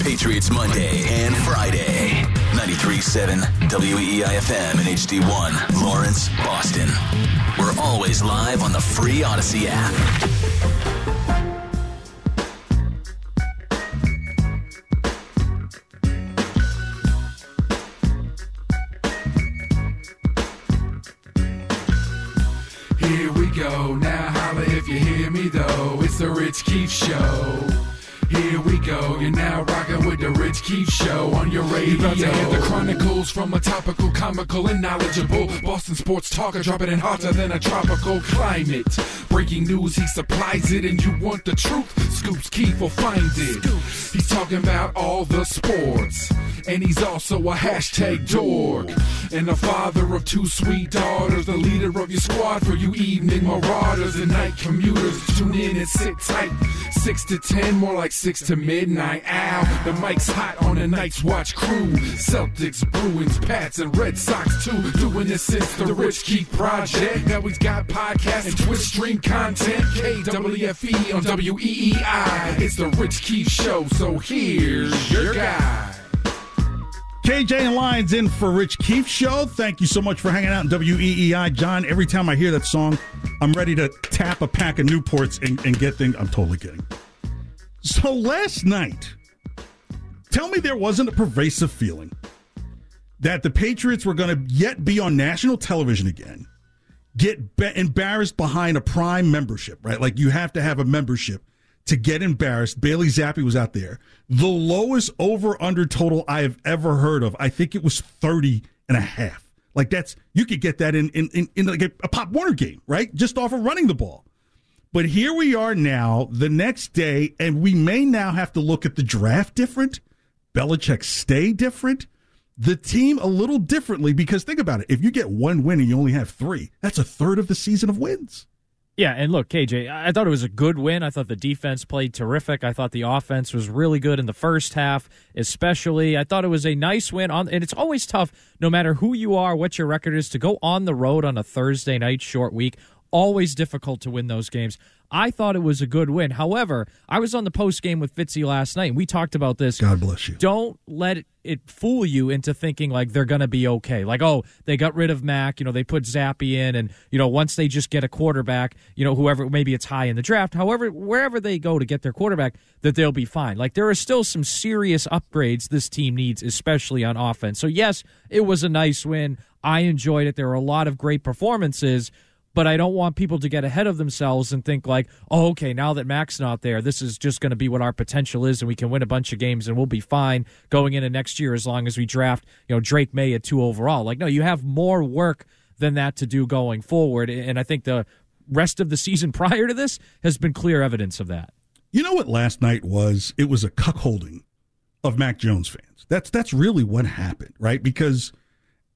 Patriots Monday and Friday. 93.7 WEEI-FM and HD1, Lawrence, Boston. We're always live on the free Audacy app. Here we go. Now holla if you hear me though. It's the Rich Keefe Show. Here we go. You're now rocking with the Rich Keefe Show on your radio. You're About to hear the chronicles from a topical, comical, and knowledgeable Boston sports talker, dropping it hotter than a tropical climate. Breaking news, he supplies it, and you want the truth. Scoops Keefe will find it. He's talking about all the sports, and he's also a hashtag dork. And the father of two sweet daughters, the leader of your squad for you evening marauders and night commuters. Tune in and sit tight. Six to ten, more like six to midnight. Ow, the mic's hot on the Night's Watch crew. Celtics, Bruins, Pats, and Red Sox too. Doing this since the Rich Keefe Project. Now he's got podcasts and Twitch stream content. KWFE on WEEI. It's the Rich Keefe Show, so here's your guy. KJ and Lyons in for Rich Keefe Show. Thank you so much for hanging out in WEEI. John, every time I hear that song, I'm ready to tap a pack of Newports and, and get things. I'm totally kidding. So last night, tell me there wasn't a pervasive feeling that the Patriots were going to yet be on national television again, get be- embarrassed behind a prime membership, right? Like you have to have a membership to get embarrassed. Bailey Zappe was out there. The lowest over under total I have ever heard of, I think it was 30 and a half. Like that's, you could get that in, in, in, in like a, a Pop Warner game, right? Just off of running the ball. But here we are now, the next day, and we may now have to look at the draft different, Belichick stay different, the team a little differently because think about it. If you get one win and you only have three, that's a third of the season of wins. Yeah, and look, KJ, I thought it was a good win. I thought the defense played terrific. I thought the offense was really good in the first half, especially. I thought it was a nice win on and it's always tough no matter who you are, what your record is to go on the road on a Thursday night short week. Always difficult to win those games. I thought it was a good win. However, I was on the post game with Fitzy last night, and we talked about this. God bless you. Don't let it, fool you into thinking like they're going to be okay. Like, oh, they got rid of Mac. You know, they put Zappe in, and you know, once they just get a quarterback, you know, whoever maybe it's high in the draft, however, wherever they go to get their quarterback, that they'll be fine. Like, there are still some serious upgrades this team needs, especially on offense. So yes, it was a nice win. I enjoyed it. There were a lot of great performances but I don't want people to get ahead of themselves and think like, oh, okay, now that Mac's not there, this is just going to be what our potential is, and we can win a bunch of games and we'll be fine going into next year as long as we draft, you know, Drake Maye at two overall. Like, no, you have more work than that to do going forward, and I think the rest of the season prior to this has been clear evidence of that. You know what last night was? It was a cuckolding of Mac Jones fans. That's that's really what happened, right? Because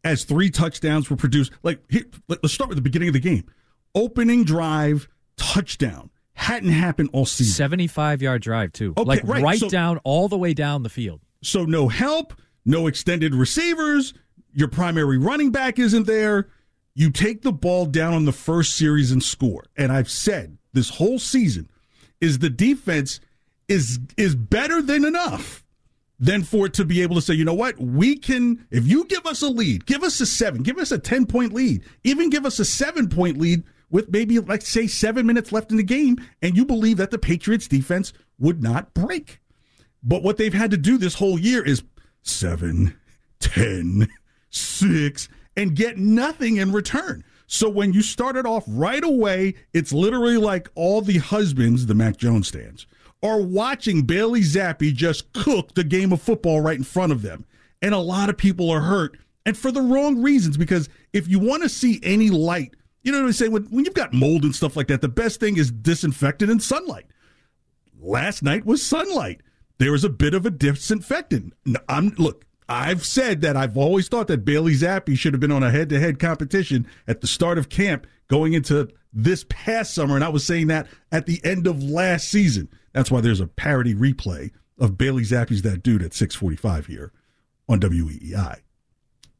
as three touchdowns were produced. Like, here, let's start with the beginning of the game. Opening drive, touchdown. Hadn't happened all season. 75 yard drive, too. Okay, like, right. right So- down, all the way down the field. So, no help, no extended receivers. Your primary running back isn't there. You take the ball down on the first series and score. And I've said this whole season is the defense is is better than enough than for it to be able to say, you know what, we can, if you give us a lead, give us a seven, give us a 10 point lead, even give us a seven point lead with maybe, like, say, seven minutes left in the game, and you believe that the Patriots defense would not break. But what they've had to do this whole year is seven, ten, six, and get nothing in return. So when you started off right away, it's literally like all the husbands, the Mac Jones stands, are watching Bailey Zappe just cook the game of football right in front of them. And a lot of people are hurt, and for the wrong reasons, because if you want to see any light, you know what I'm saying? When, when you've got mold and stuff like that, the best thing is disinfectant and sunlight last night was sunlight. There was a bit of a disinfectant. I'm look. I've said that I've always thought that Bailey Zappe should have been on a head-to-head competition at the start of camp going into this past summer, and I was saying that at the end of last season. That's why there's a parody replay of Bailey Zappe's that dude at 6:45 here on WEEI.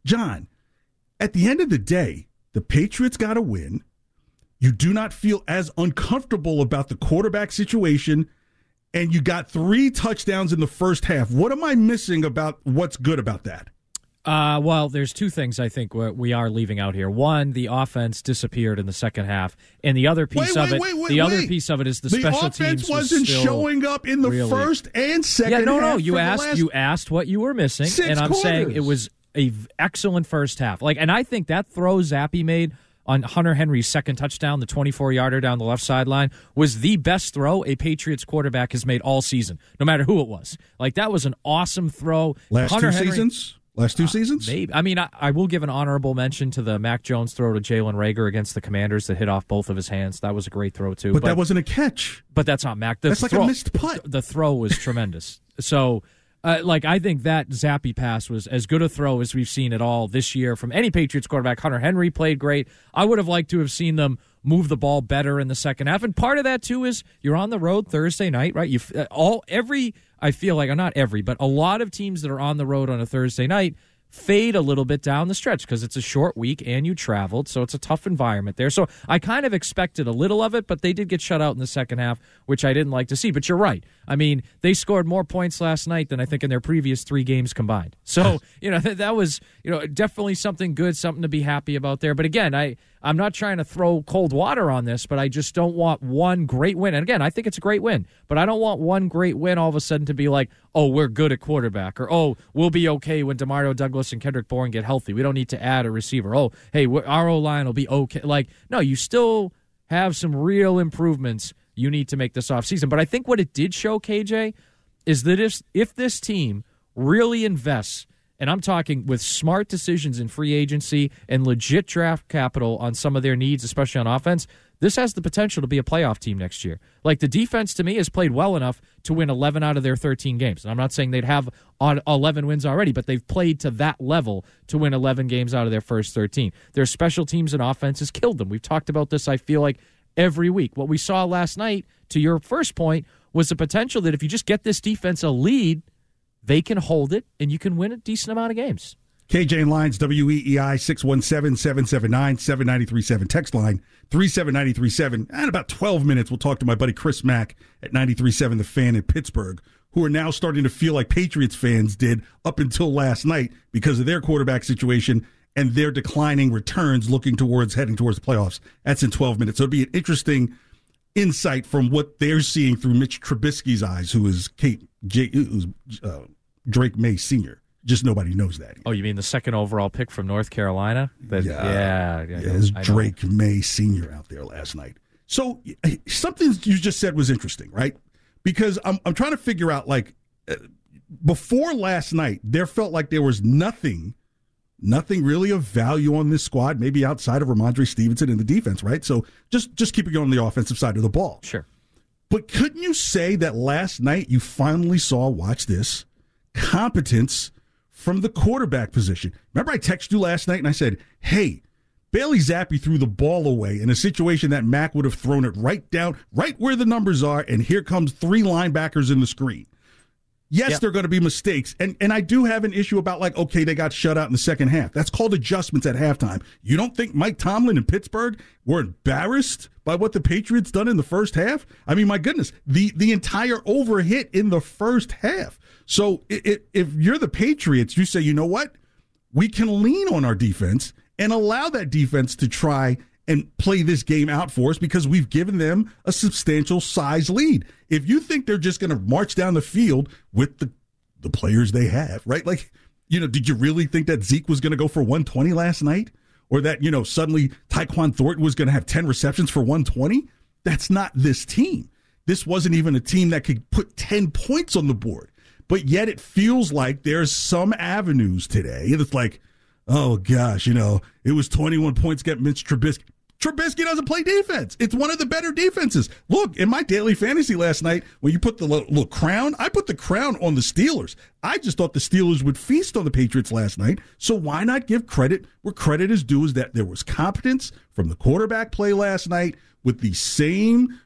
John, at the end of the day, the Patriots got a win. You do not feel as uncomfortable about the quarterback situation and you got three touchdowns in the first half. What am I missing about what's good about that? Uh, well, there's two things I think we are leaving out here. One, the offense disappeared in the second half, and the other piece wait, of wait, it, wait, the other piece of it is the, The special offense teams wasn't was showing up in the really- first and second. Yeah, no, no. You asked, last- you asked what you were missing, Six and I'm saying it was a v- excellent first half. Like, and I think that throw Zappe made on Hunter Henry's second touchdown, the 24 yarder down the left sideline, was the best throw a Patriots quarterback has made all season, no matter who it was. Like that was an awesome throw. last Hunter two Henry- seasons. Last two seasons. Maybe. I mean, I, I will give an honorable mention to the Mac Jones throw to Jalen Reagor against the Commanders that hit off both of his hands. That was a great throw too. but, that wasn't a catch. but that's not Mac. The That's like a throw, missed putt. The throw was tremendous. So, uh, like, I think that Zappe pass was as good a throw as we've seen at all this year from any Patriots quarterback. Hunter Henry played great. I would have liked to have seen them move the ball better in the second half. And part of that too is you're on the road Thursday night, right? You uh, all every I feel like not every, but a lot of teams that are on the road on a Thursday night fade a little bit down the stretch because it's a short week and you traveled, so it's a tough environment there. So I kind of expected a little of it, but they did get shut out in the second half, which I didn't like to see. But you're right. I mean, they scored more points last night than I think in their previous three games combined. So you know that, that was you know definitely something good, something to be happy about there. But again, I I'm not trying to throw cold water on this, but I just don't want one great win. And again, I think it's a great win, but I don't want one great win all of a sudden to be like, oh, we're good at quarterback, or oh, we'll be okay when Demario Douglas and Kendrick Bourne get healthy. We don't need to add a receiver. Oh, hey, our O line will be okay. Like, no, you still have some real improvements you need to make this offseason. But I think what it did show, KJ, is that if if this team really invests, and I'm talking with smart decisions in free agency and legit draft capital on some of their needs, especially on offense, this has the potential to be a playoff team next year. Like the defense to me has played well enough to win 11 out of their 13 games. And I'm not saying they'd have 11 wins already, but they've played to that level to win 11 games out of their first 13. Their special teams and offenses killed them. We've talked about this, I feel like, every week. What we saw last night, to your first point, was the potential that if you just get this defense a lead, they can hold it and you can win a decent amount of games. KJ Lyons, WEEI 617 779 7937. Text line 37937. And about 12 minutes, we'll talk to my buddy Chris Mack at 937 The Fan in Pittsburgh, who are now starting to feel like Patriots fans did up until last night because of their quarterback situation and their declining returns looking towards heading towards the playoffs. That's in 12 minutes. So it'll be an interesting insight from what they're seeing through Mitch Trubisky's eyes, who is Kate J, who's uh, Drake Maye Sr. Just nobody knows that. Oh, you mean the second overall pick from North Carolina? That- Yeah. yeah, yeah, Yeah, there's I know. Drake Maye Sr. out there last night. So something you just said was interesting, right? Because I'm I'm trying to figure out like uh, before last night, there felt like there was nothing, nothing really of value on this squad, maybe outside of Rhamondre Stevenson in the defense, right? So just just keep it going on the offensive side of the ball. Sure. But couldn't you say that last night you finally saw, watch this, competence from the quarterback position? Remember, I texted you last night and I said, hey, Bailey Zappe threw the ball away in a situation that Mac would have thrown it right down, right where the numbers are, and here comes three linebackers in the screen. Yes, Yep. there are going to be mistakes. And and I do have an issue about like, okay, they got shut out in the second half. That's called adjustments at halftime. You don't think Mike Tomlin and Pittsburgh were embarrassed by what the Patriots done in the first half? I mean, my goodness, the the entire overhit in the first half. So i i if you're the Patriots, you say, you know what? we can lean on our defense and allow that defense to try and play this game out for us because we've given them a substantial size lead. If you think they're just going to march down the field with the the players they have, right? Like, you know, did you really think that Zeke was going to go for 120 last night? Or that, you know, suddenly Tyquan Thornton was going to have 10 receptions for 120? That's not this team. This wasn't even a team that could put 10 points on the board. But yet it feels like there's some avenues today. It's like, oh gosh, you know, it was 21 points get Mitch Trubisky. Trubisky doesn't play defense. It's one of the better defenses. Look, in my daily fantasy last night, when you put the little, little crown, I put the crown on the Steelers. I just thought the Steelers would feast on the Patriots last night. So why not give credit where credit is due? Is that there was competence from the quarterback play last night with the same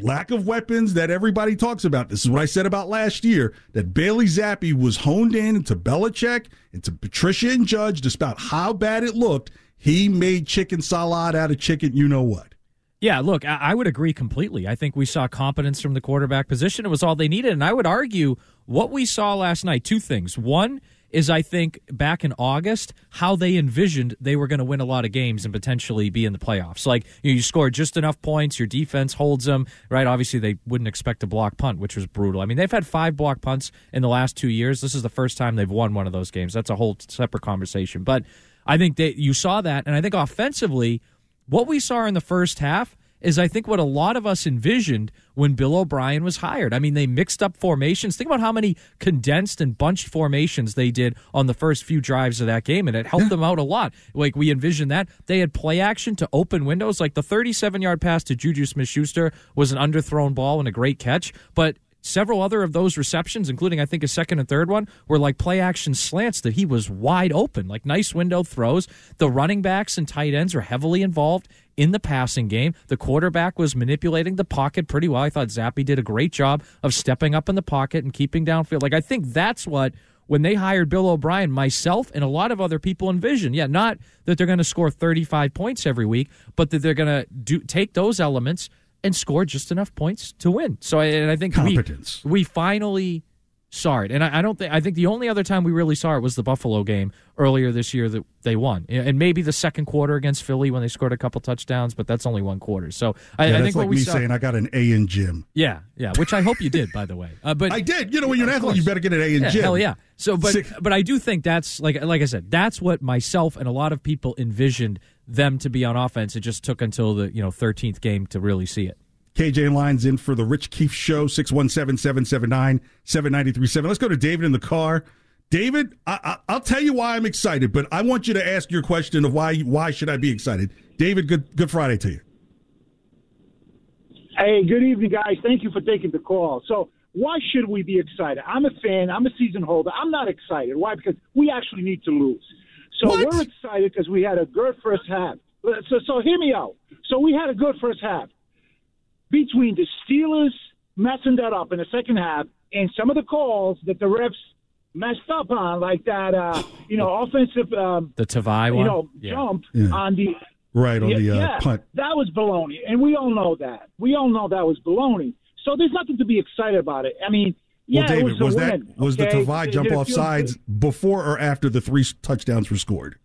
lack of weapons that everybody talks about. This is what I said about last year that Bailey Zappe was honed in into Belichick, into Patricia and Judge, despite how bad it looked. He made chicken salad out of chicken, you know what. Yeah, look, I, would agree completely. I think we saw competence from the quarterback position. It was all they needed. And I would argue what we saw last night two things. One, is I think back in August how they envisioned they were going to win a lot of games and potentially be in the playoffs. Like you, know, you score just enough points, your defense holds them right. Obviously, they wouldn't expect a block punt, which was brutal. I mean, they've had five block punts in the last two years. This is the first time they've won one of those games. That's a whole separate conversation. But I think that you saw that, and I think offensively, what we saw in the first half is I think what a lot of us envisioned when Bill O'Brien was hired. I mean, they mixed up formations. Think about how many condensed and bunched formations they did on the first few drives of that game, and it helped them out a lot. Like we envisioned that. They had play action to open windows. Like the 37 yard pass to Juju Smith Schuster was an underthrown ball and a great catch, but several other of those receptions, including I think a second and third one, were like play action slants that he was wide open, like nice window throws. The running backs and tight ends are heavily involved in the passing game. The quarterback was manipulating the pocket pretty well. I thought Zappe did a great job of stepping up in the pocket and keeping downfield. Like I think that's what when they hired Bill O'Brien, myself and a lot of other people envisioned. Yeah, not that they're going to score 35 points every week, but that they're going to do take those elements and score just enough points to win. So and I think competence. We, we finally saw it, and I, I don't think I think the only other time we really saw it was the Buffalo game earlier this year that they won, and maybe the second quarter against Philly when they scored a couple touchdowns, but that's only one quarter. So I, yeah, I that's think like what we me saw, saying I got an A in gym. yeah, yeah, which I hope you did, by the way. Uh, but I did. You know, when you're an athlete, course. you better get an A in yeah, gym. Hell yeah. So, but Sick. but I do think that's like like I said, that's what myself and a lot of people envisioned them to be on offense. It just took until the you know 13th game to really see it. KJ Lyons in for the Rich Keefe Show, 617 779 7937. Let's go to David in the car. David, I, I, I'll tell you why I'm excited, but I want you to ask your question of why why should I be excited. David, good good Friday to you. Hey, good evening, guys. Thank you for taking the call. So, why should we be excited? I'm a fan. I'm a season holder. I'm not excited. Why? Because we actually need to lose. So What? we're excited because we had a good first half. So, so hear me out. So we had a good first half between the Steelers messing that up in the second half and some of the calls that the refs messed up on, like that, uh, you know, offensive, um, The Tavai you one, know, yeah. jump Yeah. on the Right on yeah, the uh, yeah, punt. That was baloney, and we all know that. We all know that was baloney. So there's nothing to be excited about it. I mean, yeah, well, David, it was, was that win, was the? Tavai jump off sides good? before or after the three touchdowns were scored?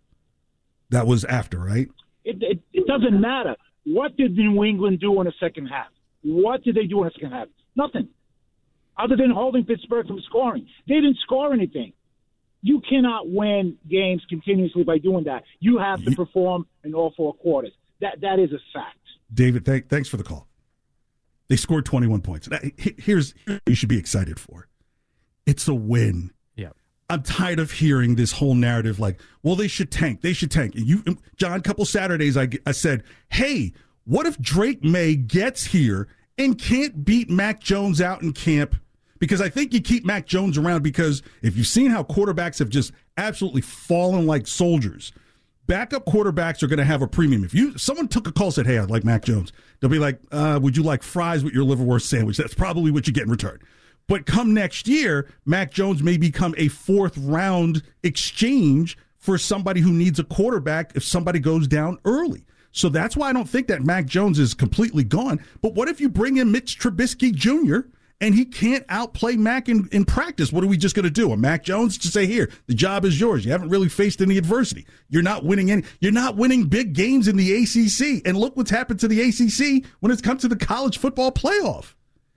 That was after, right? It, it, it doesn't matter. What did New England do in the second half? What did they do in the second half? Nothing, other than holding Pittsburgh from scoring. They didn't score anything. You cannot win games continuously by doing that. You have to perform in all four quarters. That that is a fact. David, thank, thanks for the call. They scored 21 points. Here's you should be excited for. It's a win. Yeah. I'm tired of hearing this whole narrative like, well, they should tank. They should tank. And you, John, a couple Saturdays, I, I said, hey, what if Drake Maye gets here and can't beat Mac Jones out in camp? Because I think you keep Mac Jones around because if you've seen how quarterbacks have just absolutely fallen like soldiers, backup quarterbacks are going to have a premium. If you someone took a call said, "Hey, I'd like Mac Jones," they'll be like, uh, "Would you like fries with your liverwurst sandwich?" That's probably what you get in return. But come next year, Mac Jones may become a fourth round exchange for somebody who needs a quarterback if somebody goes down early. So that's why I don't think that Mac Jones is completely gone. But what if you bring in Mitch Trubisky Jr. and he can't outplay Mac in, in practice? What are we just going to do? A Mac Jones to say here, the job is yours. You haven't really faced any adversity. You're not winning any. You're not winning big games in the ACC. And look what's happened to the ACC when it's come to the college football playoff.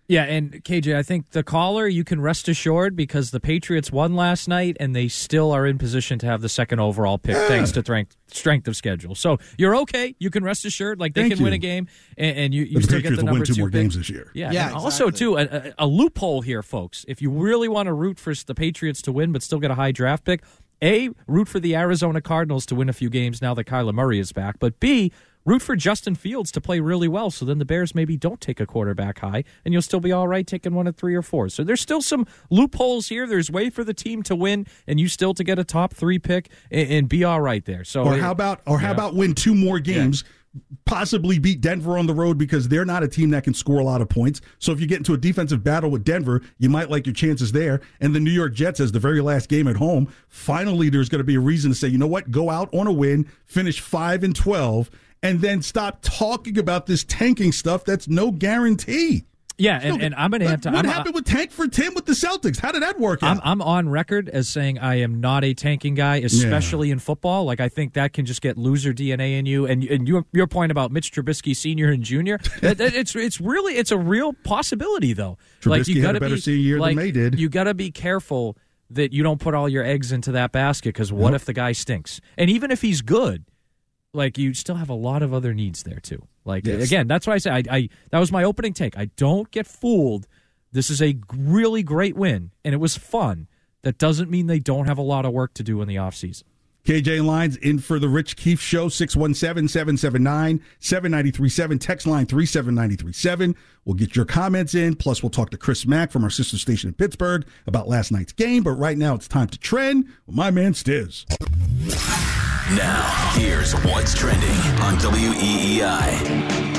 Yeah, and KJ, I think the caller you can rest assured because the Patriots won last night and they still are in position to have the second overall pick thanks to strength strength of schedule. So you're okay. You can rest assured, like they Thank can win a game and, and you, you But the still Patriots get the will number win two two more pick. games this year. Yeah, Yeah, and also too a, a, a loophole here, folks. If you really want to root for the Patriots to win but still get a high draft pick, a root for the Arizona Cardinals to win a few games now that Kyler Murray is back, but b root for Justin Fields to play really well. So then the Bears maybe don't take a quarterback high, and you'll still be all right taking one at three or four. So there's still some loopholes here. There's way for the team to win, and you still to get a top three pick and, and be all right there. So Or how about or how Yeah. about win two more games, possibly beat Denver on the road because they're not a team that can score a lot of points. So if you get into a defensive battle with Denver, you might like your chances there. And the New York Jets as the very last game at home, finally there's going to be a reason to say, you know what, go out on a win, finish five and twelve, and then stop talking about this tanking stuff that's no guarantee. Yeah, and, and I'm an What- anti. What I'm, happened uh, with Tank for Tim with the Celtics? How did that work out? I'm, I'm on record as saying I am not a tanking guy, especially in football. Like I think that can just get loser DNA in you. And and your your point about Mitch Trubisky senior and junior, that- that- it's it's really it's a real possibility though. like Trubisky had a gotta better be, year than like, Maye did. You got to be careful that you don't put all your eggs into that basket because what if the guy stinks? And even if he's good, like you still have a lot of other needs there too. Like Yes. again, that's why I say I, I that was my opening take. I don't get fooled. This is a really great win, and it was fun. That doesn't mean they don't have a lot of work to do in the offseason. KJ Lyons in for the Rich Keefe Show, 617 779 7937. Text line 37937. We'll get your comments in. Plus, we'll talk to Chris Mack from our sister station in Pittsburgh about last night's game. But right now, it's time to trend my man Stiz. Now, here's what's trending on WEEI.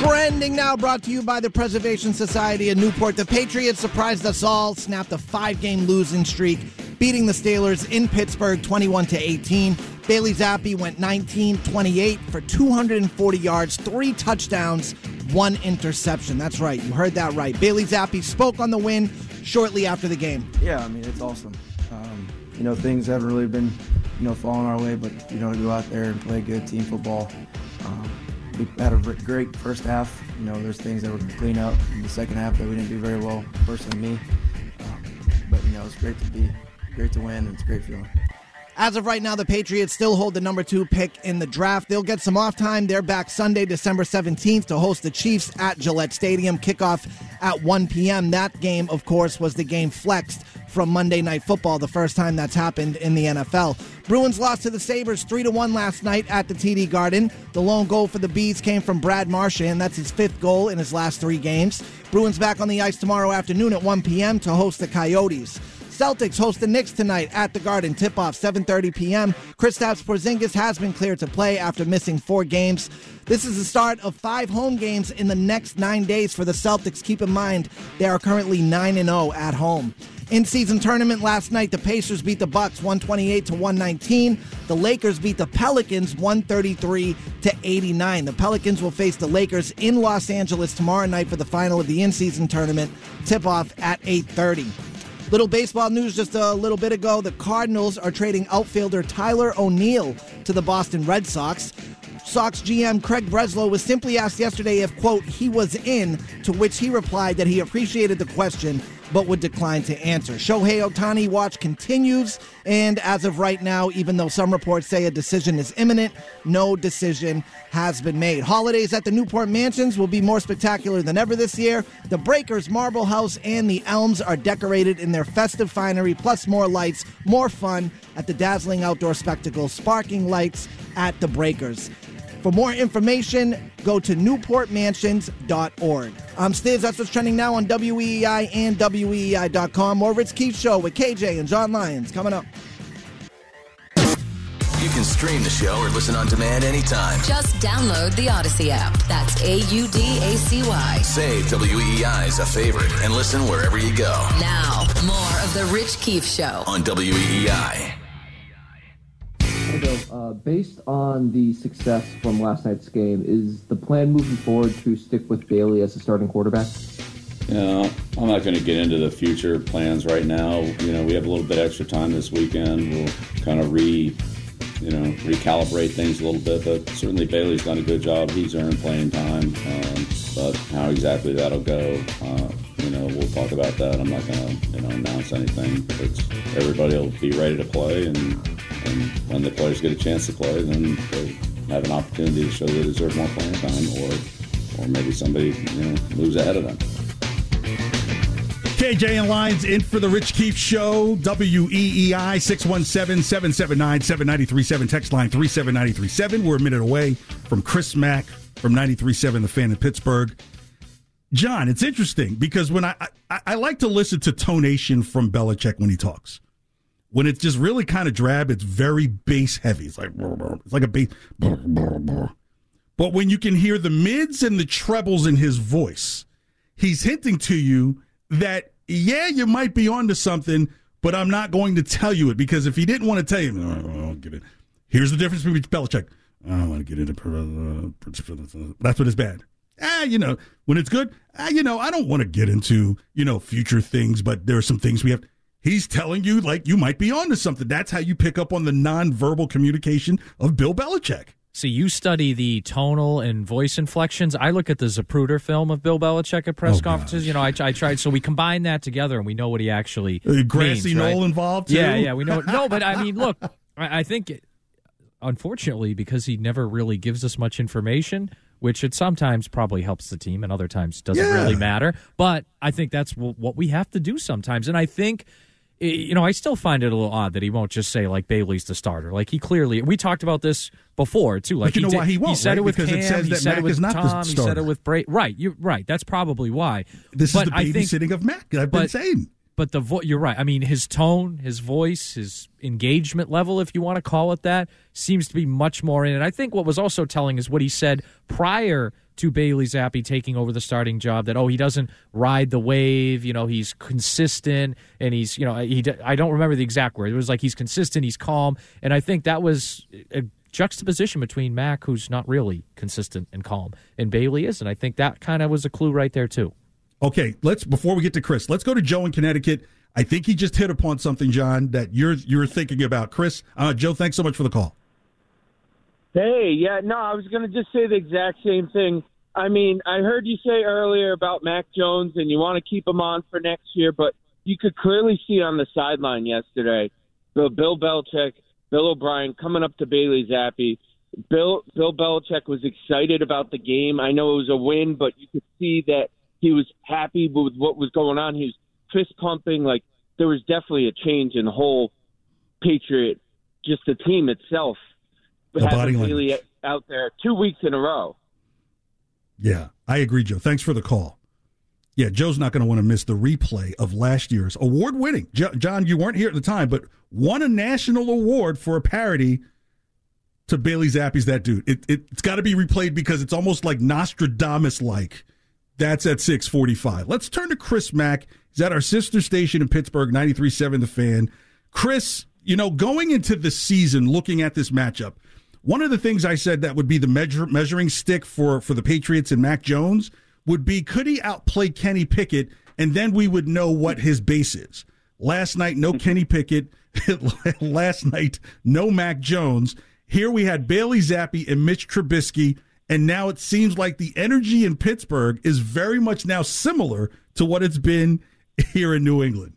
Trending now brought to you by the Preservation Society of Newport. The Patriots surprised us all, snapped a five game losing streak, beating the Steelers in Pittsburgh 21 to 18. Bailey Zappe went 19 28 for 240 yards, three touchdowns, one interception. That's right, you heard that right. Bailey Zappe spoke on the win shortly after the game. Yeah, I mean it's awesome. Um, you know things haven't really been, you know, falling our way, but you know to go out there and play good team football. Um, we had a great first half. You know, there's things that we clean up in the second half that we didn't do very well. Personally, me. Um, but you know, it's great to be, great to win, and it's a great feeling. As of right now, the Patriots still hold the number two pick in the draft. They'll get some off time. They're back Sunday, December 17th to host the Chiefs at Gillette Stadium. Kickoff at 1 p.m. That game, of course, was the game flexed from Monday Night Football, the first time that's happened in the NFL. Bruins lost to the Sabres 3 to 1 last night at the TD Garden. The lone goal for the Bees came from Brad Marchand. That's his fifth goal in his last three games. Bruins back on the ice tomorrow afternoon at 1 p.m. to host the Coyotes. Celtics host the Knicks tonight at the Garden. Tip off 7:30 p.m. Kristaps Porzingis has been cleared to play after missing four games. This is the start of five home games in the next nine days for the Celtics. Keep in mind they are currently 9 and 0 at home. In season tournament last night, the Pacers beat the Bucks 128 to 119. The Lakers beat the Pelicans 133 to 89. The Pelicans will face the Lakers in Los Angeles tomorrow night for the final of the in-season tournament. Tip off at 8:30. Little baseball news just a little bit ago. The Cardinals are trading outfielder Tyler O'Neill to the Boston Red Sox. Sox GM Craig Breslow was simply asked yesterday if, quote, he was in, to which he replied that he appreciated the question but would decline to answer. Shohei Ohtani watch continues, and as of right now, even though some reports say a decision is imminent, no decision has been made. Holidays at the Newport Mansions will be more spectacular than ever this year. The Breakers, Marble House, and the Elms are decorated in their festive finery, plus more lights, more fun at the dazzling outdoor spectacle, sparking lights at the Breakers. For more information, go to newportmansions.org. I'm Stiz. That's what's trending now on WEEI and WEEI.com. More Rich Keefe Show with KJ and John Lyons coming up. You can stream the show or listen on demand anytime. Just download the Audacy app. That's A U D A C Y. Save WEEI as a favorite and listen wherever you go Now, more of The Rich Keefe Show. on E Uh, based on the success from last night's game, is the plan moving forward to stick with Bailey as the starting quarterback? You know, I'm not going to get into the future plans right now. You know, we have a little bit extra time this weekend. We'll kind of re, you know, recalibrate things a little bit. But certainly Bailey's done a good job. He's earned playing time. Um, but how exactly that'll go, uh, you know, we'll talk about that. I'm not going to, you know, announce anything. It's everybody will be ready to play, and and when the players get a chance to play, then they have an opportunity to show they deserve more playing time, or or maybe somebody you know moves ahead of them. KJ and Lyons in for the Rich Keefe Show. WEEI 617 779 7937. Text line 37937. We're a minute away from Chris Mack from 937 The Fan in Pittsburgh. John, it's interesting because when I, I, I like to listen to tonation from Belichick when he talks. When it's just really kind of drab, it's very bass heavy. It's like it's like a bass. But when you can hear the mids and the trebles in his voice, he's hinting to you that yeah, you might be onto something, but I'm not going to tell you it because if he didn't want to tell you, I don't get it. Here's the difference between Belichick. I don't want to get into that's what is bad. Ah, you know, when it's good, ah, you know, I don't want to get into you know future things, but there are some things we have. He's telling you like you might be onto something. That's how you pick up on the nonverbal communication of Bill Belichick. See, you study the tonal and voice inflections. I look at the Zapruder film of Bill Belichick at press Oh, conferences. gosh. You know, I, I tried. So we combine that together, and we know what he actually Uh, grassy means, right? knoll involved, Yeah, too? yeah, we know. No, but I mean, look, I, I think, unfortunately, because he never really gives us much information, which it sometimes probably helps the team, and other times doesn't Yeah. really matter. But I think that's w- what we have to do sometimes, and I think. Eh, you know, I still find it a little odd that he won't just say like Bailey's the starter. Like he clearly, we talked about this before too. Like you know did- why he won't, said right? it with Because it Cam, says he that said Mac it is not the Tom, he said it with Bray. Right, You're right. That's probably why. This but is the I think, babysitting of Mac. I've been but- saying. But the vo- you're right. I mean, his tone, his voice, his engagement level, if you want to call it that, seems to be much more in it. I think what was also telling is what he said prior to Bailey Zappe taking over the starting job. That oh, he doesn't ride the wave. You know, he's consistent and he's you know he. I don't remember the exact word. It was like he's consistent, he's calm, and I think that was. A, Juxtaposition between Mac, who's not really consistent and calm, and Bailey is, and I think that kind of was a clue right there too. Okay, let's before we get to Chris, let's go to Joe in Connecticut. I think he just hit upon something, John, that you're you're thinking about. Chris, uh, Joe, thanks so much for the call. Hey, yeah, no, I was going to just say the exact same thing. I mean, I heard you say earlier about Mac Jones and you want to keep him on for next year, but you could clearly see on the sideline yesterday, Bill, Bill Belichick, Bill O'Brien coming up to Bailey Zappe. Bill Bill Belichick was excited about the game. I know it was a win, but you could see that he was happy with what was going on. He was fist pumping. Like there was definitely a change in the whole Patriot, just the team itself. The having body language. out there two weeks in a row. Yeah, I agree, Joe. Thanks for the call. Yeah, Joe's not going to want to miss the replay of last year's award winning. Jo- John, you weren't here at the time, but won a national award for a parody to Bailey Zappe's That Dude. It, it, it's got to be replayed because it's almost like Nostradamus like. That's at 645. Let's turn to Chris Mack. He's at our sister station in Pittsburgh, 93.7 The Fan. Chris, you know, going into the season, looking at this matchup, one of the things I said that would be the measure, measuring stick for, for the Patriots and Mac Jones would be could he outplay Kenny Pickett, and then we would know what his base is. Last night, no Kenny Pickett. Last night, no Mac Jones. Here we had Bailey Zappe and Mitch Trubisky, and now it seems like the energy in Pittsburgh is very much now similar to what it's been here in New England.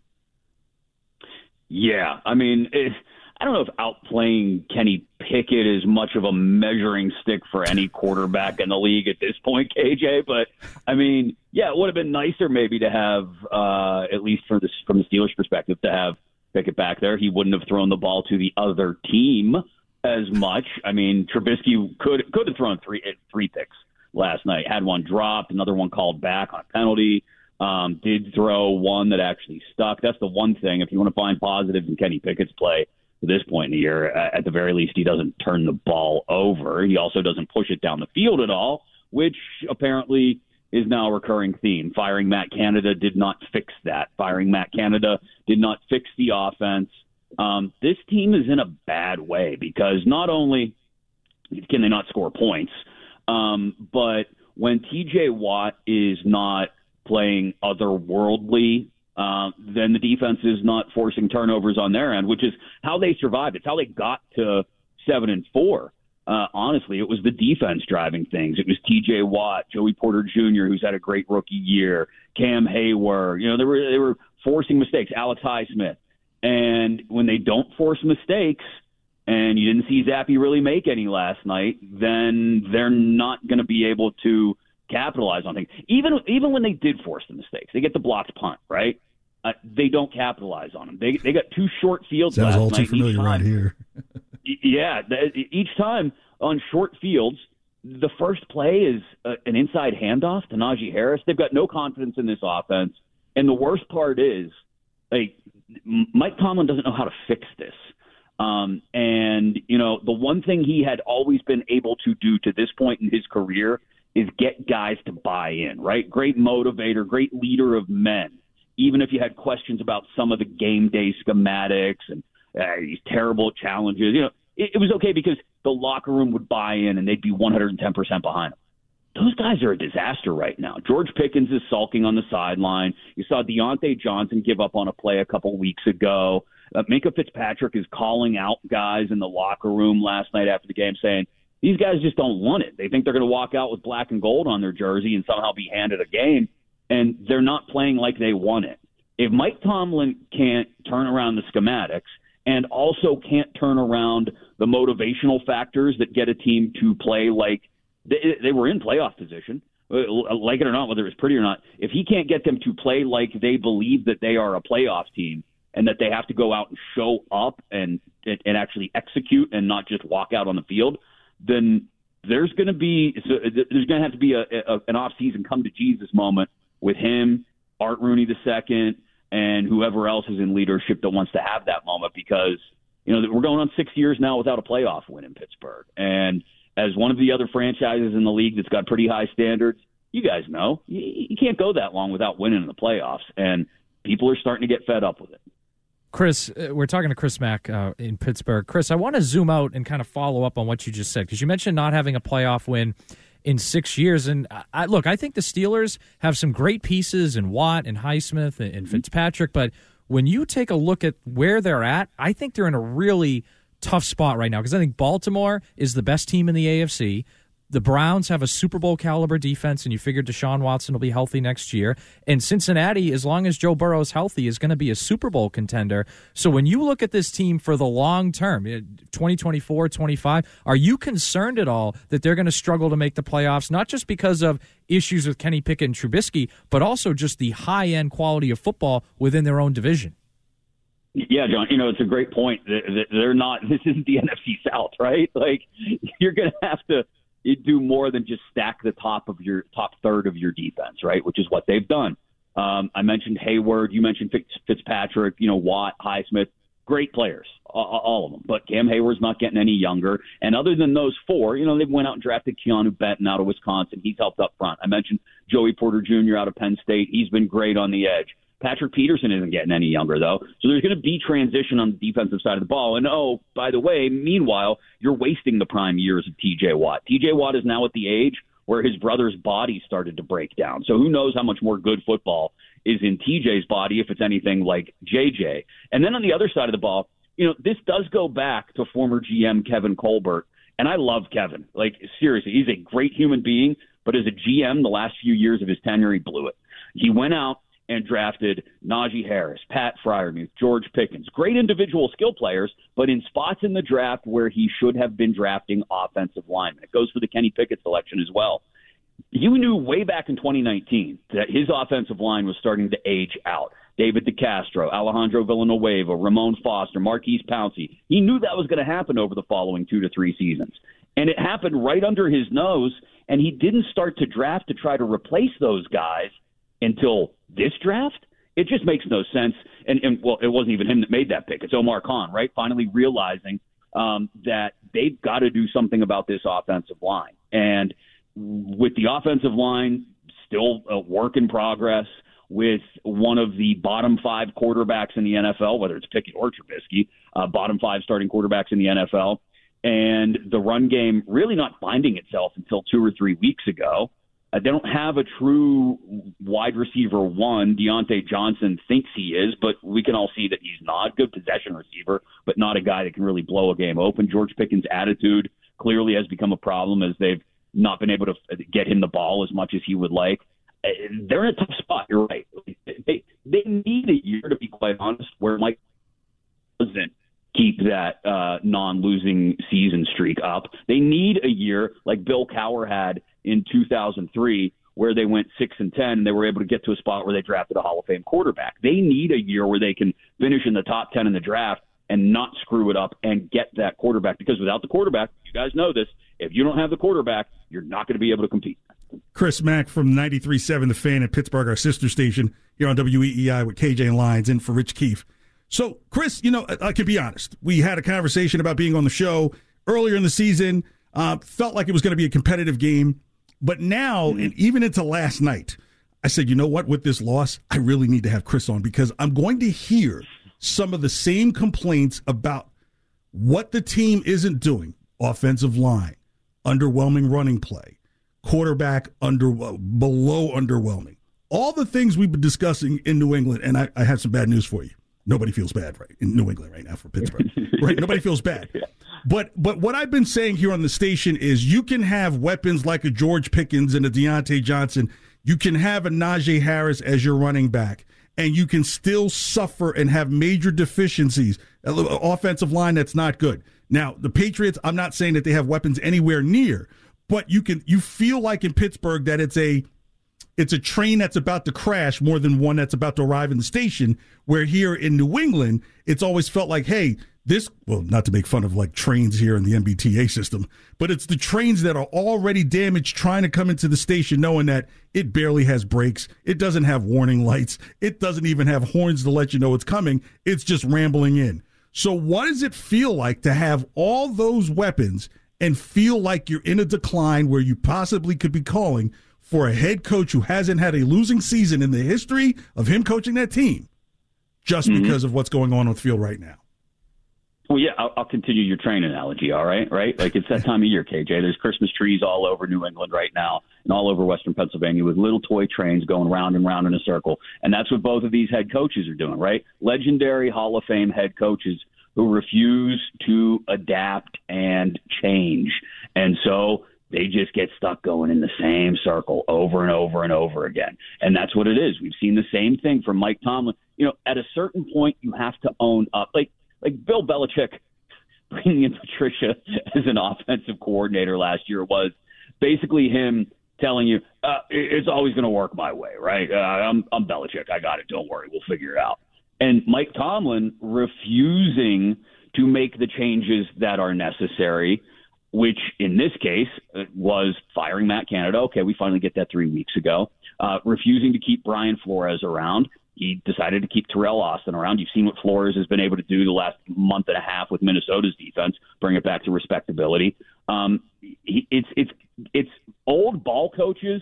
Yeah, I mean, it, I don't know if outplaying Kenny Pickett is much of a measuring stick for any quarterback in the league at this point, KJ. But I mean, yeah, it would have been nicer maybe to have, uh, at least from the from the Steelers' perspective, to have Pickett back there. He wouldn't have thrown the ball to the other team as much. I mean, Trubisky could could have thrown three three picks last night. Had one dropped, another one called back on a penalty. Um, did throw one that actually stuck. That's the one thing. If you want to find positives in Kenny Pickett's play at this point in the year, at the very least, he doesn't turn the ball over. He also doesn't push it down the field at all, which apparently is now a recurring theme. Firing Matt Canada did not fix that. Firing Matt Canada did not fix the offense. Um, this team is in a bad way because not only can they not score points, um, but when TJ Watt is not playing otherworldly, uh, then the defense is not forcing turnovers on their end, which is how they survived. It's how they got to seven and four. Uh, honestly, it was the defense driving things. It was T.J. Watt, Joey Porter Jr., who's had a great rookie year, Cam Heyward. You know, they were they were forcing mistakes. Alex Highsmith, and when they don't force mistakes, and you didn't see Zappe really make any last night, then they're not going to be able to capitalize on things. Even even when they did force the mistakes, they get the blocked punt, right? Uh, they don't capitalize on them. They they got two short fields Sounds last all too familiar around here. yeah, each time on short fields, the first play is uh, an inside handoff to Najee Harris. They've got no confidence in this offense, and the worst part is, like, Mike Tomlin doesn't know how to fix this. Um, and you know, the one thing he had always been able to do to this point in his career is get guys to buy in. Right, great motivator, great leader of men. Even if you had questions about some of the game day schematics and uh, these terrible challenges, you know, it, it was okay because the locker room would buy in and they'd be 110% behind him. Those guys are a disaster right now. George Pickens is sulking on the sideline. You saw Diontae Johnson give up on a play a couple weeks ago. Uh, Minkah Fitzpatrick is calling out guys in the locker room last night after the game saying, these guys just don't want it. They think they're going to walk out with black and gold on their jersey and somehow be handed a game, and they're not playing like they want it. If Mike Tomlin can't turn around the schematics and also can't turn around the motivational factors that get a team to play like they, they were in playoff position, uh, like it or not, whether it's pretty or not, if he can't get them to play like they believe that they are a playoff team and that they have to go out and show up and and actually execute and not just walk out on the field, then there's going to be so there's going to have to be a, a an off season come to Jesus moment with him, Art Rooney the second, and whoever else is in leadership that wants to have that moment because you know we're going on six years now without a playoff win in Pittsburgh, and as one of the other franchises in the league that's got pretty high standards, you guys know you, you can't go that long without winning in the playoffs, and people are starting to get fed up with it. Chris, uh, we're talking to Chris Mack uh, in Pittsburgh. Chris, I want to zoom out and kind of follow up on what you just said because you mentioned not having a playoff win in six years. And I, look, I think the Steelers have some great pieces in Watt and Highsmith and, and mm-hmm. Fitzpatrick, but when you take a look at where they're at, I think they're in a really tough spot right now because I think Baltimore is the best team in the AFC the Browns have a Super Bowl caliber defense, and you figure Deshaun Watson will be healthy next year. And Cincinnati, as long as Joe Burrow is healthy, is going to be a Super Bowl contender. So when you look at this team for the long term, eh, 2024, 25, are you concerned at all that they're going to struggle to make the playoffs, not just because of issues with Kenny Pickett and Trubisky, but also just the high end quality of football within their own division? Yeah, John, you know, it's a great point. They're not, this isn't the NFC South, right? Like, you're going to have to do more than just stack the top of your top third of your defense, right? Which is what they've done. Um, I mentioned Heyward. You mentioned Fitzpatrick. You know Watt, Highsmith. Great players, all of them. But Cam Heyward's not getting any younger. And other than those four, you know, they went out and drafted Keanu Benton out of Wisconsin. He's helped up front. I mentioned Joey Porter Jr. out of Penn State. He's been great on the edge. Patrick Peterson isn't getting any younger, though. So there's going to be transition on the defensive side of the ball. And oh, by the way, meanwhile, you're wasting the prime years of TJ Watt. TJ Watt is now at the age where his brother's body started to break down. So who knows how much more good football is in TJ's body if it's anything like JJ. And then on the other side of the ball, you know, this does go back to former GM Kevin Colbert. And I love Kevin. Like, seriously, he's a great human being. But as a GM, the last few years of his tenure, he blew it. He went out and drafted Najee Harris, Pat Freiermuth, George Pickens. Great individual skill players, but in spots in the draft where he should have been drafting offensive linemen. It goes for the Kenny Pickett selection as well. You knew way back in 2019 that his offensive line was starting to age out. David DeCastro, Alejandro Villanueva, Ramon Foster, Maurkice Pouncey. He knew that was going to happen over the following two to three seasons. And it happened right under his nose, and he didn't start to draft to try to replace those guys until this draft, it just makes no sense. And, and well, it wasn't even him that made that pick. It's Omar Khan, right? Finally realizing um, that they've got to do something about this offensive line. And with the offensive line still a work in progress, with one of the bottom five quarterbacks in the NFL, whether it's Pickett or Trubisky, uh, bottom five starting quarterbacks in the NFL, and the run game really not finding itself until two or three weeks ago. Uh, they don't have a true wide receiver one. Diontae Johnson thinks he is, but we can all see that he's not. A good possession receiver, but not a guy that can really blow a game open. George Pickens' attitude clearly has become a problem as they've not been able to get him the ball as much as he would like. Uh, they're in a tough spot. You're right. They they need a year to be quite honest, where Mike doesn't keep that uh, non-losing season streak up. They need a year like Bill Cowher had in 2003 where they went six and ten and they were able to get to a spot where they drafted a Hall of Fame quarterback. They need a year where they can finish in the top ten in the draft and not screw it up and get that quarterback because without the quarterback, you guys know this, if you don't have the quarterback, you're not going to be able to compete. Chris Mack from 93.7 The Fan in Pittsburgh, our sister station here on WEEI with KJ and Lyons in for Rich Keefe. So, Chris, you know, I can be honest. We had a conversation about being on the show earlier in the season. Uh, felt like it was going to be a competitive game. But now, mm-hmm. and even into last night, I said, you know what? With this loss, I really need to have Chris on because I'm going to hear some of the same complaints about what the team isn't doing offensive line, underwhelming running play, quarterback under below underwhelming. All the things we've been discussing in New England, and I, I have some bad news for you. Nobody feels bad right in New England right now for Pittsburgh. right? Nobody feels bad. But but what I've been saying here on the station is you can have weapons like a George Pickens and a Diontae Johnson. You can have a Najee Harris as your running back, and you can still suffer and have major deficiencies. Offensive line that's not good. Now the Patriots. I'm not saying that they have weapons anywhere near, but you can you feel like in Pittsburgh that it's a it's a train that's about to crash more than one that's about to arrive in the station. Where here in New England, it's always felt like, hey, this, well, not to make fun of like trains here in the MBTA system, but it's the trains that are already damaged trying to come into the station knowing that it barely has brakes. It doesn't have warning lights. It doesn't even have horns to let you know it's coming. It's just rambling in. So, what does it feel like to have all those weapons and feel like you're in a decline where you possibly could be calling for a head coach who hasn't had a losing season in the history of him coaching that team just mm-hmm. because of what's going on on the field right now. Well, yeah, I'll, I'll, continue your train analogy. All right, right. Like it's that time of year, KJ. There's Christmas trees all over New England right now, and all over Western Pennsylvania with little toy trains going round and round in a circle. And that's what both of these head coaches are doing, right? Legendary Hall of Fame head coaches who refuse to adapt and change, and so they just get stuck going in the same circle over and over and over again. And that's what it is. We've seen the same thing from Mike Tomlin. You know, at a certain point, you have to own up. Like, like Bill Belichick bringing in Patricia as an offensive coordinator last year was basically him telling you uh, it's always going to work my way, right? Uh, I'm, I'm Belichick. I got it. Don't worry. We'll figure it out. And Mike Tomlin refusing to make the changes that are necessary which in this case uh, was firing Matt Canada. Okay, we finally get that three weeks ago. Uh, refusing to keep Brian Flores around. He decided to keep Teryl Austin around. You've seen what Flores has been able to do the last month and a half with Minnesota's defense, bring it back to respectability. Um, he, it's it's it's old ball coaches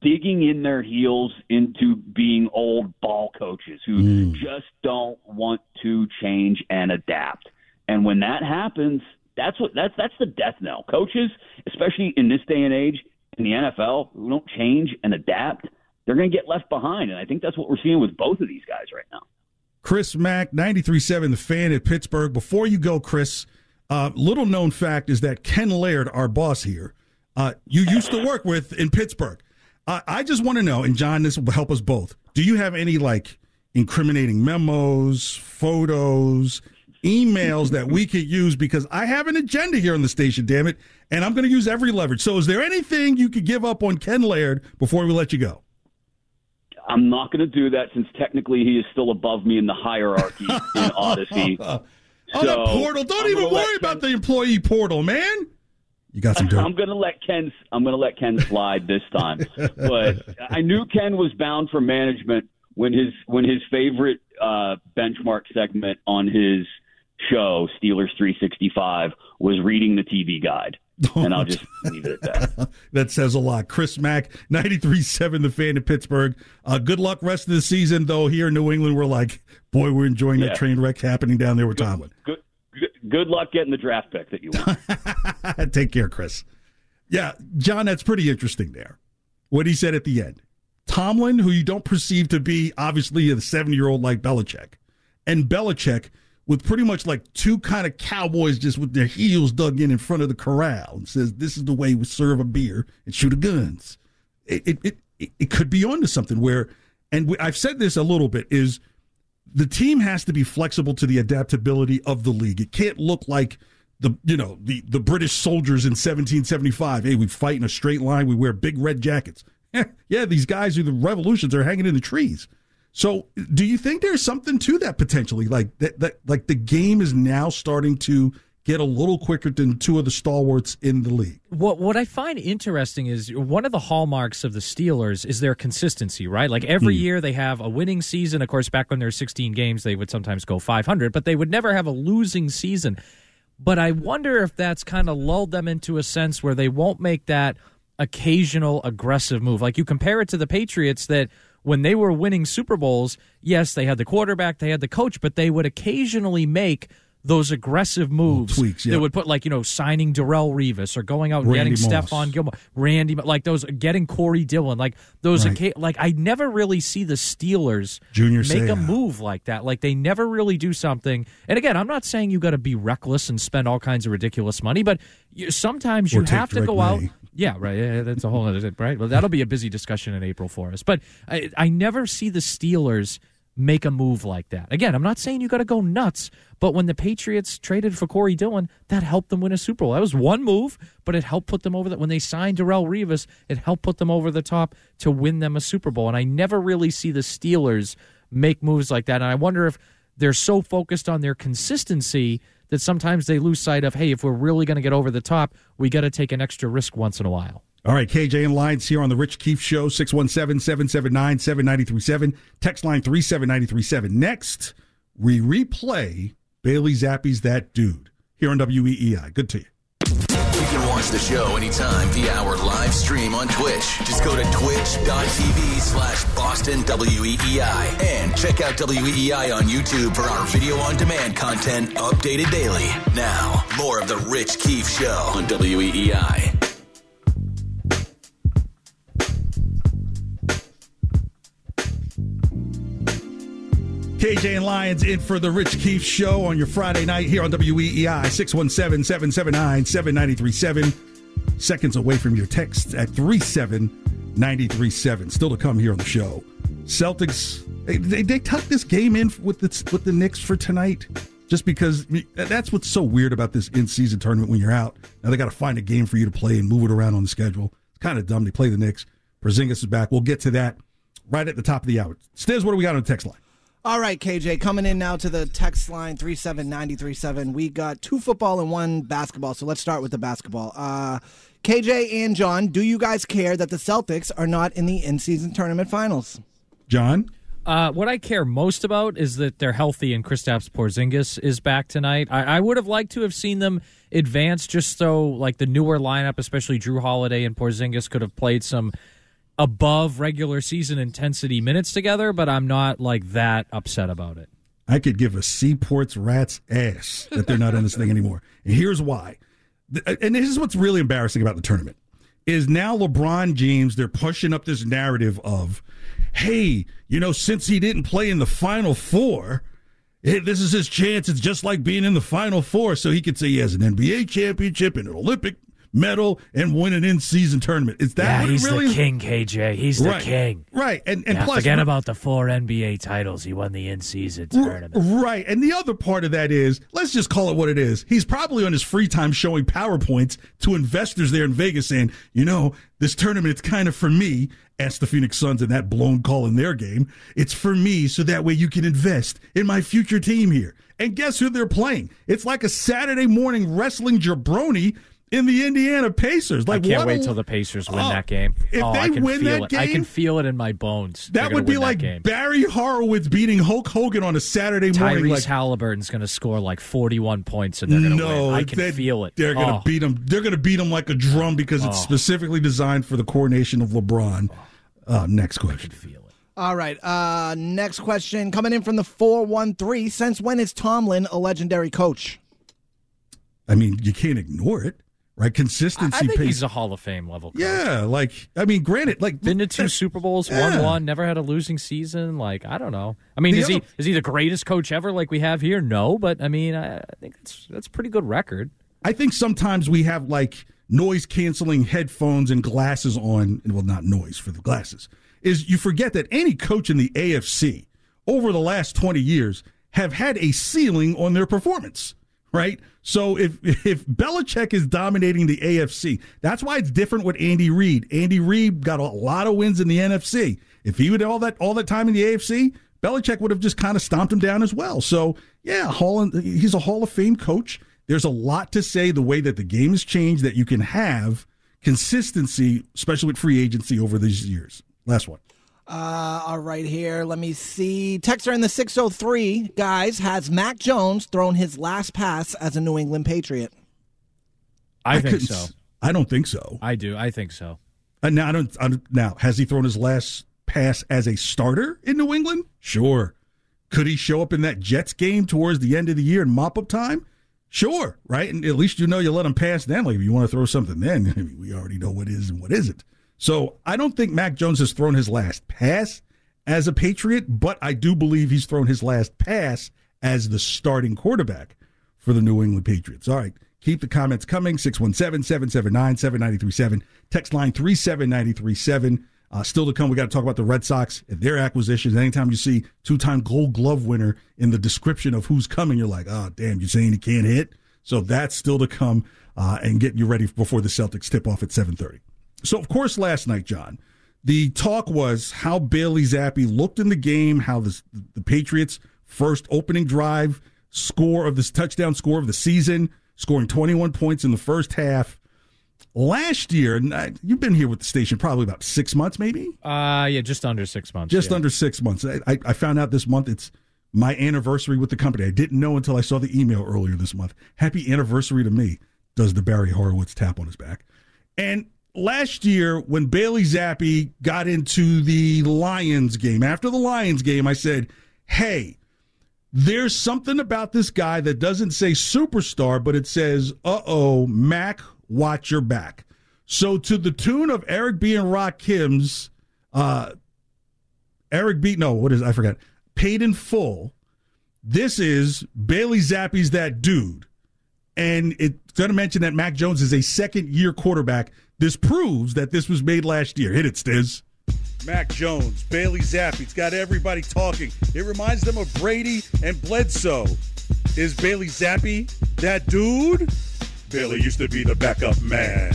digging in their heels into being old ball coaches who mm. just don't want to change and adapt. And when that happens, that's what that's that's the death knell. Coaches, especially in this day and age in the NFL, who don't change and adapt, they're going to get left behind. And I think that's what we're seeing with both of these guys right now. Chris Mack, 93.7, the fan at Pittsburgh. Before you go, Chris, uh, little known fact is that Ken Laird, our boss here, uh, you used to work with in Pittsburgh. Uh, I just want to know, and John, this will help us both. Do you have any like incriminating memos, photos, emails that we could use because I have an agenda here on the station, damn it, and I'm going to use every leverage. So, is there anything you could give up on Ken Laird before we let you go? I'm not going to do that since technically he is still above me in the hierarchy in Audacy. oh, so that portal! Don't I'm even worry Ken, about the employee portal, man. You got some dirt. I'm going to let Ken. I'm going to let Ken slide this time. but I knew Ken was bound for management when his when his favorite uh, benchmark segment on his show, Steelers 365, was reading the TV guide. And I'll just leave it at that. that says a lot. Chris Mack, 93.7, the fan in Pittsburgh. Uh, good luck rest of the season, though. Here in New England, we're like, boy, we're enjoying yeah. that train wreck happening down there with good, Tomlin. Good, good, good luck getting the draft pick that you want. Take care, Chris. Yeah, John, that's pretty interesting there. What he said at the end. Tomlin, who you don't perceive to be obviously a 70 year old like Belichick, and Belichick – with pretty much like two kind of cowboys just with their heels dug in in front of the corral and says, "This is the way we serve a beer and shoot a guns." It it it, it could be onto something where, and I've said this a little bit is the team has to be flexible to the adaptability of the league. It can't look like the you know the the British soldiers in 1775. Hey, we fight in a straight line. We wear big red jackets. yeah, these guys who the revolutions are hanging in the trees. So, do you think there's something to that potentially? Like that, that like the game is now starting to get a little quicker than two of the stalwarts in the league. What what I find interesting is one of the hallmarks of the Steelers is their consistency, right? Like every mm. year they have a winning season. Of course, back when there were 16 games, they would sometimes go 500, but they would never have a losing season. But I wonder if that's kind of lulled them into a sense where they won't make that occasional aggressive move. Like you compare it to the Patriots that when they were winning Super Bowls, yes, they had the quarterback, they had the coach, but they would occasionally make those aggressive moves tweaks, yeah. that would put like you know signing Darrelle Revis or going out and Randy getting Moss. Stephon Gilmore, Randy, like those getting Corey Dillon, like those. Right. occa- like I never really see the Steelers Junior make a move like that. Like they never really do something. And again, I'm not saying you got to be reckless and spend all kinds of ridiculous money, but you, sometimes you have to Drake go out. May. Yeah, right. Yeah, that's a whole other thing. right. Well, that'll be a busy discussion in April for us. But I, I never see the Steelers make a move like that. Again, I'm not saying you got to go nuts, but when the Patriots traded for Corey Dillon, that helped them win a Super Bowl. That was one move, but it helped put them over that. When they signed Darrelle Revis, it helped put them over the top to win them a Super Bowl. And I never really see the Steelers make moves like that. And I wonder if they're so focused on their consistency that sometimes they lose sight of, hey, if we're really going to get over the top, we got to take an extra risk once in a while. All right, KJ and Lyons here on the Rich Keefe Show, 617 779 7937. Text line 37937. Next, we replay Bailey Zappe's That Dude here on WEEI. Good to you. You can watch the show anytime via our live stream on Twitch. Just go to twitch.tv slash Boston WEEI and check out WEEI on YouTube for our video on demand content updated daily. Now, more of the Rich Keefe Show on WEEI. KJ and Lyons in for the Rich Keefe Show on your Friday night here on WEEI 617 779 7937. Seconds away from your text at 37937. Still to come here on the show. Celtics, they, they, they tucked this game in with the, with the Knicks for tonight just because that's what's so weird about this in season tournament when you're out. Now they got to find a game for you to play and move it around on the schedule. It's kind of dumb. They play the Knicks. Porzingis is back. We'll get to that right at the top of the hour. Stiz, what do we got on the text line? All right, KJ, coming in now to the text line 37937. We got two football and one basketball. So let's start with the basketball. Uh, KJ and John, do you guys care that the Celtics are not in the in season tournament finals? John? Uh, what I care most about is that they're healthy and Kristaps Porzingis is back tonight. I, I would have liked to have seen them advance just so, like the newer lineup, especially Jrue Holiday and Porzingis, could have played some above regular season intensity minutes together. But I'm not like that upset about it. I could give a Seaport's rat's ass that they're not in this thing anymore. And here's why. Uh, and this is what's really embarrassing about the tournament is now LeBron James, they're pushing up this narrative of, hey, you know, since he didn't play in the final four, this is his chance. It's just like being in the final four. So he could say he has an NBA championship and an Olympic medal and win an in-season tournament. Is that yeah, he's really the king, KJ. He's Right. the king. Right. And and Yeah, plus forget about the four NBA titles. He won the in-season tournament. Right. And the other part of that is, let's just call it what it is. He's probably on his free time showing PowerPoints to investors there in Vegas saying, you know, this tournament, it's kind of for me. Ask the Phoenix Suns in that blown call in their game. It's for me so that way you can invest in my future team here. And guess who they're playing? It's like a Saturday morning wrestling jabroni in the Indiana Pacers. Like, I can't what wait a- till the Pacers win Oh, that game. if oh, I they can win feel that it. I can feel it in my bones. That would be like game. Barry Horowitz beating Hulk Hogan on a Saturday morning. Tyrese like, Halliburton's going to score like 41 points and they're going to no, win. I can they- feel it. They're going to Oh. beat them. They're going to beat them like a drum because it's Oh. specifically designed for the coronation of LeBron. Uh, next question. All right. Uh, next question coming in from the 413. Since when is Tomlin a legendary coach? I mean, you can't ignore it, right? Consistency. I think pays- he's a Hall of Fame level coach. yeah, like I mean, granted, like Been to two Super Bowls, Yeah. won one, never had a losing season. Like I don't know. I mean, The is he is he the greatest coach ever like we have here? No, but I mean, I, I think that's that's a pretty good record. I think sometimes we have like noise canceling headphones and glasses on. Well, not noise for the glasses. Is you forget that any coach in the AFC over the last 20 years have had a ceiling on their performance, right? So if if Belichick is dominating the AFC, that's why it's different with Andy Reid. Andy Reid got a lot of wins in the NFC. If he would all that all that time in the AFC, Belichick would have just kind of stomped him down as well. So yeah, Hall, he's a Hall of Fame coach. There's a lot to say the way that the game has changed that you can have consistency, especially with free agency over these years. Last one. Uh, all right, here. Let me see. Texter in the 603, guys, has Mac Jones thrown his last pass as a New England Patriot? I, think so. I don't think so. I do. I think so. Uh, now, I don't, I don't. Now, has he thrown his last pass as a starter in New England? Sure, Could he show up in that Jets game towards the end of the year in mop up time? Sure, right? And at least you know you let him pass then. Like if you want to throw something then, I mean, we already know what is and what isn't. So I don't think Mac Jones has thrown his last pass as a Patriot, but I do believe he's thrown his last pass as the starting quarterback for the New England Patriots. All right. Keep the comments coming. 617 779 7937. Text line 37937. Uh, still to come, we got to talk about the Red Sox and their acquisitions. Anytime you see two-time Gold Glove winner in the description of who's coming, you're like, oh, damn, you're saying he can't hit? So that's still to come uh, and getting you ready before the Celtics tip off at 730. So, of course, last night, John, the talk was how Bailey Zappe looked in the game, how the, the Patriots' first opening drive score of this touchdown score of the season, scoring 21 points in the first half. Last year, and I, you've been here with the station probably about six months, maybe. Uh yeah, just under six months. Just yeah. under six months. I, I found out this month it's my anniversary with the company. I didn't know until I saw the email earlier this month. Happy anniversary to me, does the Barry Horowitz tap on his back. And last year, when Bailey Zappe got into the Lions game, after the Lions game, I said, hey, there's something about this guy that doesn't say superstar, but it says, uh oh, Mac, watch your back. So, to the tune of Eric B. and Rakim's, uh, Eric B. No, what is I forgot. Paid in full. This is Bailey Zappe's that dude, and it's going to mention that Mac Jones is a second year quarterback. This proves that this was made last year. Hit it, Stiz. Mac Jones, Bailey Zappe. It's got everybody talking. It reminds them of Brady and Bledsoe. Is Bailey Zappe that dude? Bailey used to be the backup man.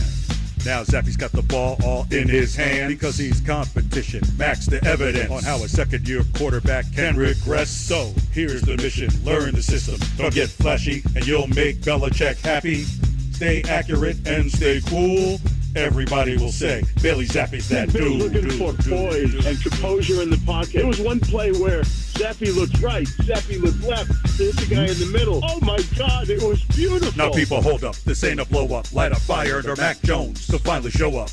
Now Zappe's got the ball all in his hand because he's competition. Max the evidence on how a second year quarterback can regress. So here's the mission learn the system. Don't get flashy and you'll make Belichick happy. Stay accurate and stay cool. Everybody will say Bailey Zappe's that dude. looking for poise and composure in the pocket. There was one play where Zappe looked right, Zappi looked left. There's the guy in the middle. Oh my God, it was beautiful. Now, people, hold up. This ain't a blow up. Light a fire under Mac Jones to finally show up.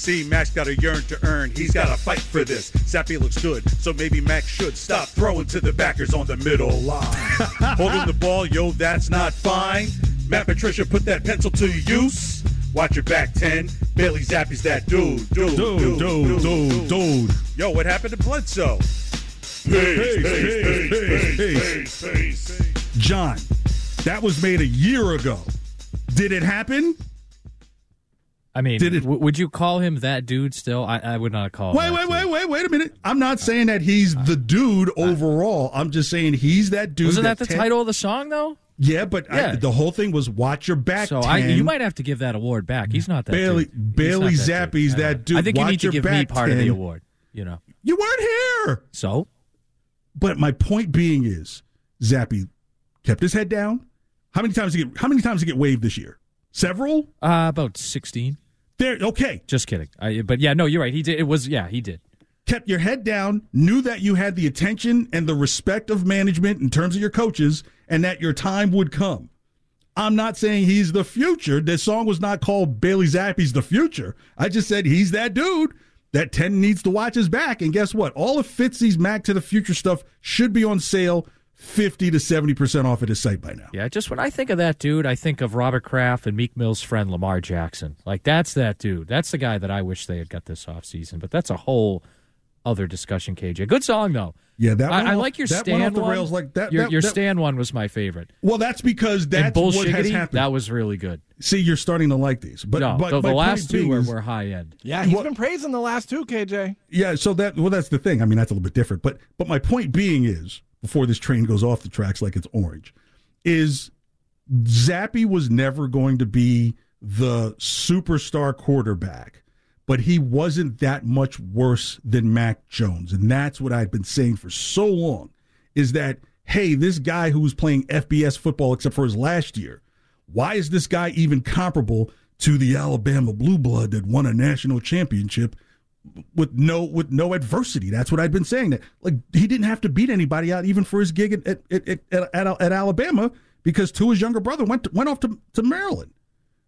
See, Mac's got to yearn to earn. He's got to fight for this. Zappe looks good, so maybe Mac should stop throwing to the backers on the middle line. Holding the ball, yo, that's not fine. Matt Patricia put that pencil to use. Watch your back, 10. Bailey Zappe's that dude. Dude, dude, dude, dude, dude. Yo, what happened to Bledsoe? Peace, peace, peace, peace, peace. John, that was made a year ago. Did it happen? I mean, Did it- w- would you call him that dude still? I, I would not call him. Wait, wait, wait, wait, wait a minute. I'm not saying that he's the dude uh, overall. I'm just saying he's that dude. Wasn't that the ten- title of the song though? Yeah, but I- the whole thing was watch your back. So I, you might have to give that award back. He's not that Bailey- dude. He's Bailey not that Zappe's dude. I that dude. I think you Watch need to give me part of the award. You know. You weren't here. So But my point being is, Zappe kept his head down. How many times did he get? How many times did he get waived this year? Several. uh, about sixteen. There. Okay. Just kidding. I, but yeah, no, you're right. He did. It was yeah, he did. kept your head down, knew that you had the attention and the respect of management in terms of your coaches, and that your time would come. I'm not saying he's the future. This song was not called Bailey Zappe's the future. I just said he's that dude that 10 needs to watch his back. And guess what? All of Fitzy's Mac to the Future stuff should be on sale 50 to 70% off at his site by now. Yeah, just when I think of that dude, I think of Robert Kraft and Meek Mill's friend Lamar Jackson. Like that's that dude. That's the guy that I wish they had got this offseason. But that's a whole other discussion, KJ. Good song though. Yeah, that went I, I like your that stand went off the one. rails like that. Your, that- your that- stand one was my favorite. Well, that's because and that's what has happened. that was really good. See, you're starting to like these. But, no, but the, the last point two were, were high end. Yeah, he's What- been praising the last two, KJ. Yeah, so that well, that's the thing. I mean, that's a little bit different. But but my point being is, before this train goes off the tracks like it's orange, is Zappe was never going to be the superstar quarterback, but he wasn't that much worse than Mac Jones, and that's what I've been saying for so long. Is that hey, this guy who was playing FBS football except for his last year, why is this guy even comparable to the Alabama blue blood that won a national championship? with no with no adversity. That's what I've been saying. That like he didn't have to beat anybody out even for his gig at at, at, at, at, Alabama because Tua's younger brother went to, went off to, to Maryland,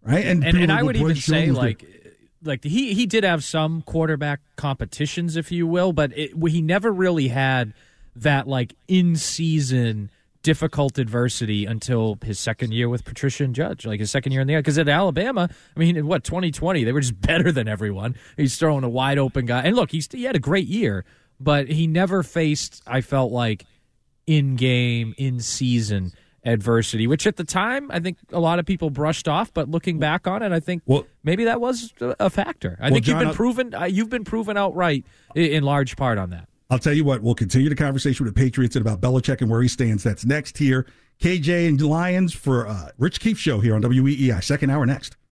right? And and are I would even say like like he he did have some quarterback competitions, if you will, but it, he never really had that like in season difficult adversity until his second year with Patricia and Judge, like his second year in the because at Alabama, I mean, in what 2020 they were just better than everyone. He's throwing a wide open guy, and look, he's he had a great year, but he never faced. I felt like in game, in season adversity, which at the time I think a lot of people brushed off. But looking back on it, I think well, maybe that was a factor. I well, think you've been proven. Uh, you've been proven outright in, in large part on that. I'll tell you what, we'll continue the conversation with the Patriots and about Belichick and where he stands. That's next here. KJ and Lyons for uh, Rich Keefe Show here on WEEI. Second hour next.